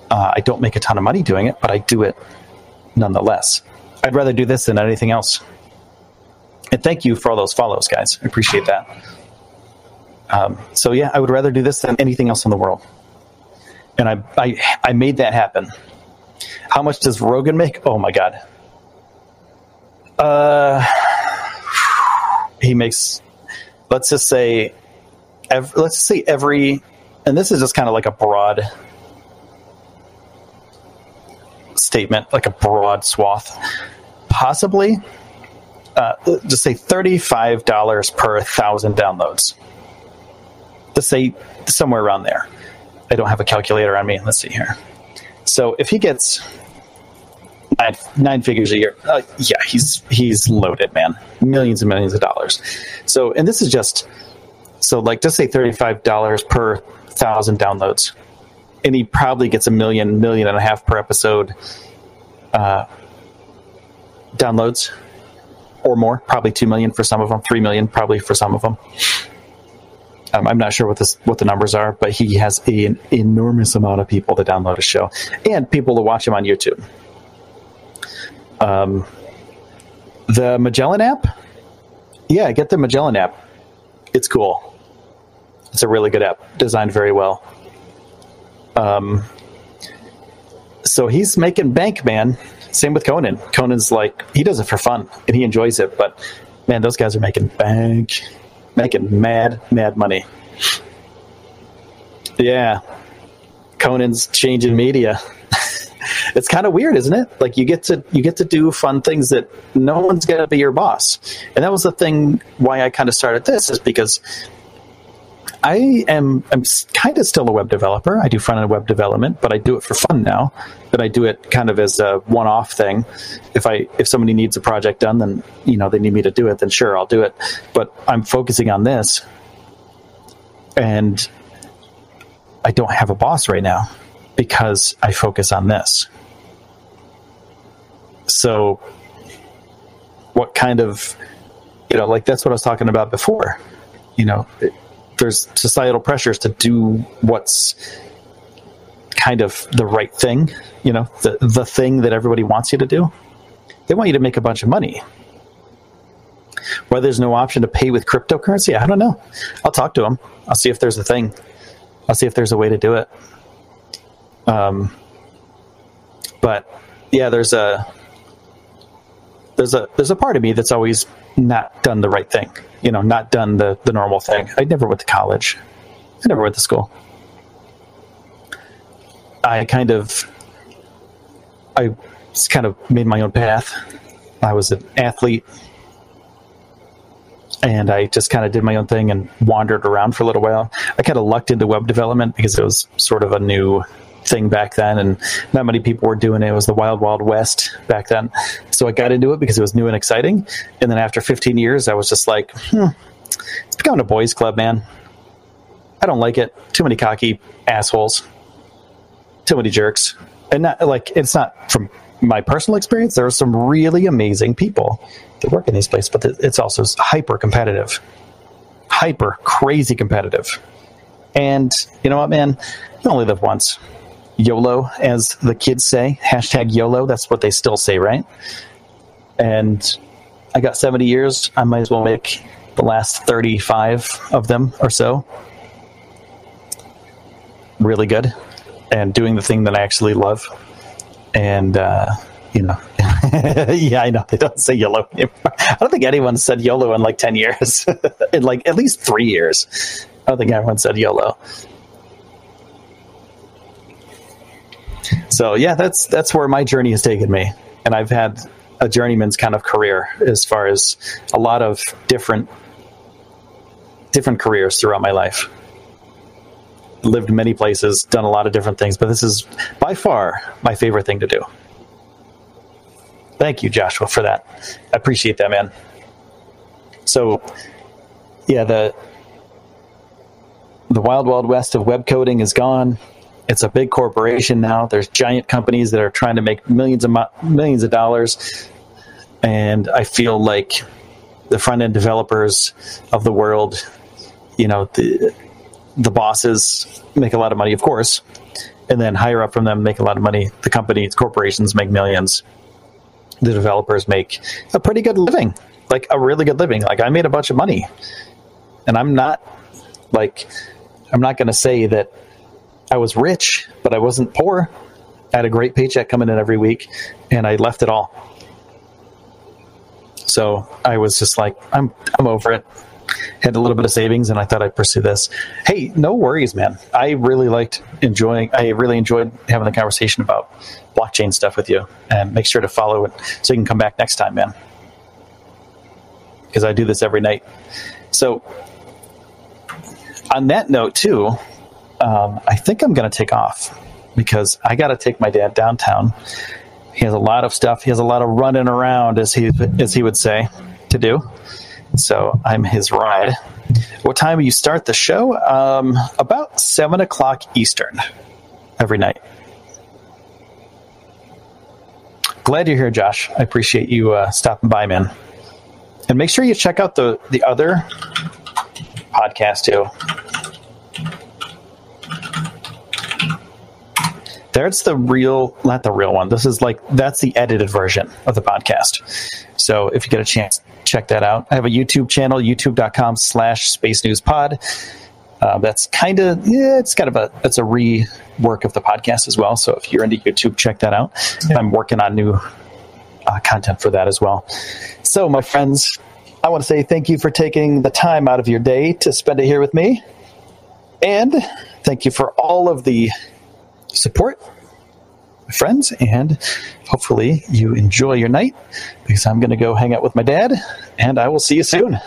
uh, I don't make a ton of money doing it, but I do it nonetheless. I'd rather do this than anything else. And thank you for all those follows, guys. I appreciate that. Um, so yeah, I would rather do this than anything else in the world. And I, I, I made that happen. How much does Rogan make? Oh my god. Uh, he makes. Let's just say, every, let's just say every, and this is just kind of like a broad statement, like a broad swath, possibly uh, just say $35 per thousand downloads. Let's say somewhere around there. I don't have a calculator on me. Let's see here. So if he gets nine, nine figures a year, uh, yeah, he's he's loaded, man. Millions and millions of dollars. So, and this is just so like just say thirty five dollars per thousand downloads and he probably gets a million, million and a half per episode uh, downloads or more. Probably two million for some of them, three million probably for some of them. Um, I'm not sure what this what the numbers are, but he has a, an enormous amount of people to download his show and people to watch him on YouTube. Um, the Magellan app, yeah, get the Magellan app. It's cool. It's a really good app, designed very well. Um, so he's making bank, man. Same with Conan. Conan's like he does it for fun and he enjoys it, but man, those guys are making bank, making mad, mad money. Yeah, Conan's changing media. it's kind of weird, isn't it? Like you get to you get to do fun things that no one's gonna be your boss, and that was the thing why I kind of started this is because I am I'm kind of still a web developer. I do front end web development, but I do it for fun now. But I do it kind of as a one off thing. If I if somebody needs a project done, then you know they need me to do it, then sure I'll do it. But I'm focusing on this, and I don't have a boss right now because I focus on this. So, what kind of you know like that's what I was talking about before. You know. It, there's societal pressures to do what's kind of the right thing, you know, the, the thing that everybody wants you to do. They want you to make a bunch of money. Whether there's no option to pay with cryptocurrency, I don't know. I'll talk to them. I'll see if there's a thing. I'll see if there's a way to do it. Um, but yeah, there's a there's a there's a part of me that's always not done the right thing. You know, not done the the normal thing. I never went to college. I never went to school. I kind of I kind of made my own path. I was an athlete and I just kind of did my own thing and wandered around for a little while. I kind of lucked into web development because it was sort of a new thing back then, and not many people were doing it. It was the wild, wild west back then. So I got into it because it was new and exciting. And then after 15 years, I was just like, hmm, it's becoming a boys' club, man. I don't like it. Too many cocky assholes. Too many jerks. And not like it's not from my personal experience. There are some really amazing people that work in these places, but it's also hyper competitive, hyper crazy competitive. And you know what, man? You only live once. YOLO, as the kids say, hashtag YOLO. That's what they still say, right? And I got 70 years. I might as well make the last 35 of them or so really good and doing the thing that I actually love. And, uh, you know, yeah, I know they don't say YOLO anymore. I don't think anyone said YOLO in like 10 years, in like at least three years. I don't think anyone said YOLO. So yeah, that's that's where my journey has taken me, and I've had a journeyman's kind of career as far as a lot of different different careers throughout my life. Lived many places, done a lot of different things, but this is by far my favorite thing to do. Thank you, Joshua, for that. I appreciate that, man. So, yeah, the the wild, wild west of web coding is gone it's a big corporation now. There's giant companies that are trying to make millions of mo- millions of dollars, and I feel like the front end developers of the world, you know, the the bosses make a lot of money, of course, and then higher up from them make a lot of money. The companies, corporations make millions. The developers make a pretty good living, like a really good living. Like I made a bunch of money, and I'm not like I'm not going to say that I was rich, but I wasn't poor. I had a great paycheck coming in every week, and I left it all. So I was just like, I'm I'm over it. Had a little bit of savings, and I thought I'd pursue this. Hey, no worries, man. I really liked enjoying. I really enjoyed having the conversation about blockchain stuff with you. And make sure to follow it so you can come back next time, man. Because I do this every night. So on that note, too, um, I think I'm going to take off because I got to take my dad downtown. He has a lot of stuff. He has a lot of running around, as he as he would say, to do. So I'm his ride. What time do you start the show? Um, about seven o'clock Eastern every night. Glad you're here, Josh. I appreciate you uh, stopping by, man. And make sure you check out the the other podcast too. That's the real, not the real one. This is like, that's the edited version of the podcast. So if you get a chance, check that out. I have a YouTube channel, youtube.com slash space news pod. Uh, that's kind of, yeah, it's kind of a, it's a rework of the podcast as well. So if you're into YouTube, check that out. Yeah. I'm working on new uh, content for that as well. So, my friends, I want to say thank you for taking the time out of your day to spend it here with me. And thank you for all of the support my friends and hopefully you enjoy your night because I'm going to go hang out with my dad and I will see you soon.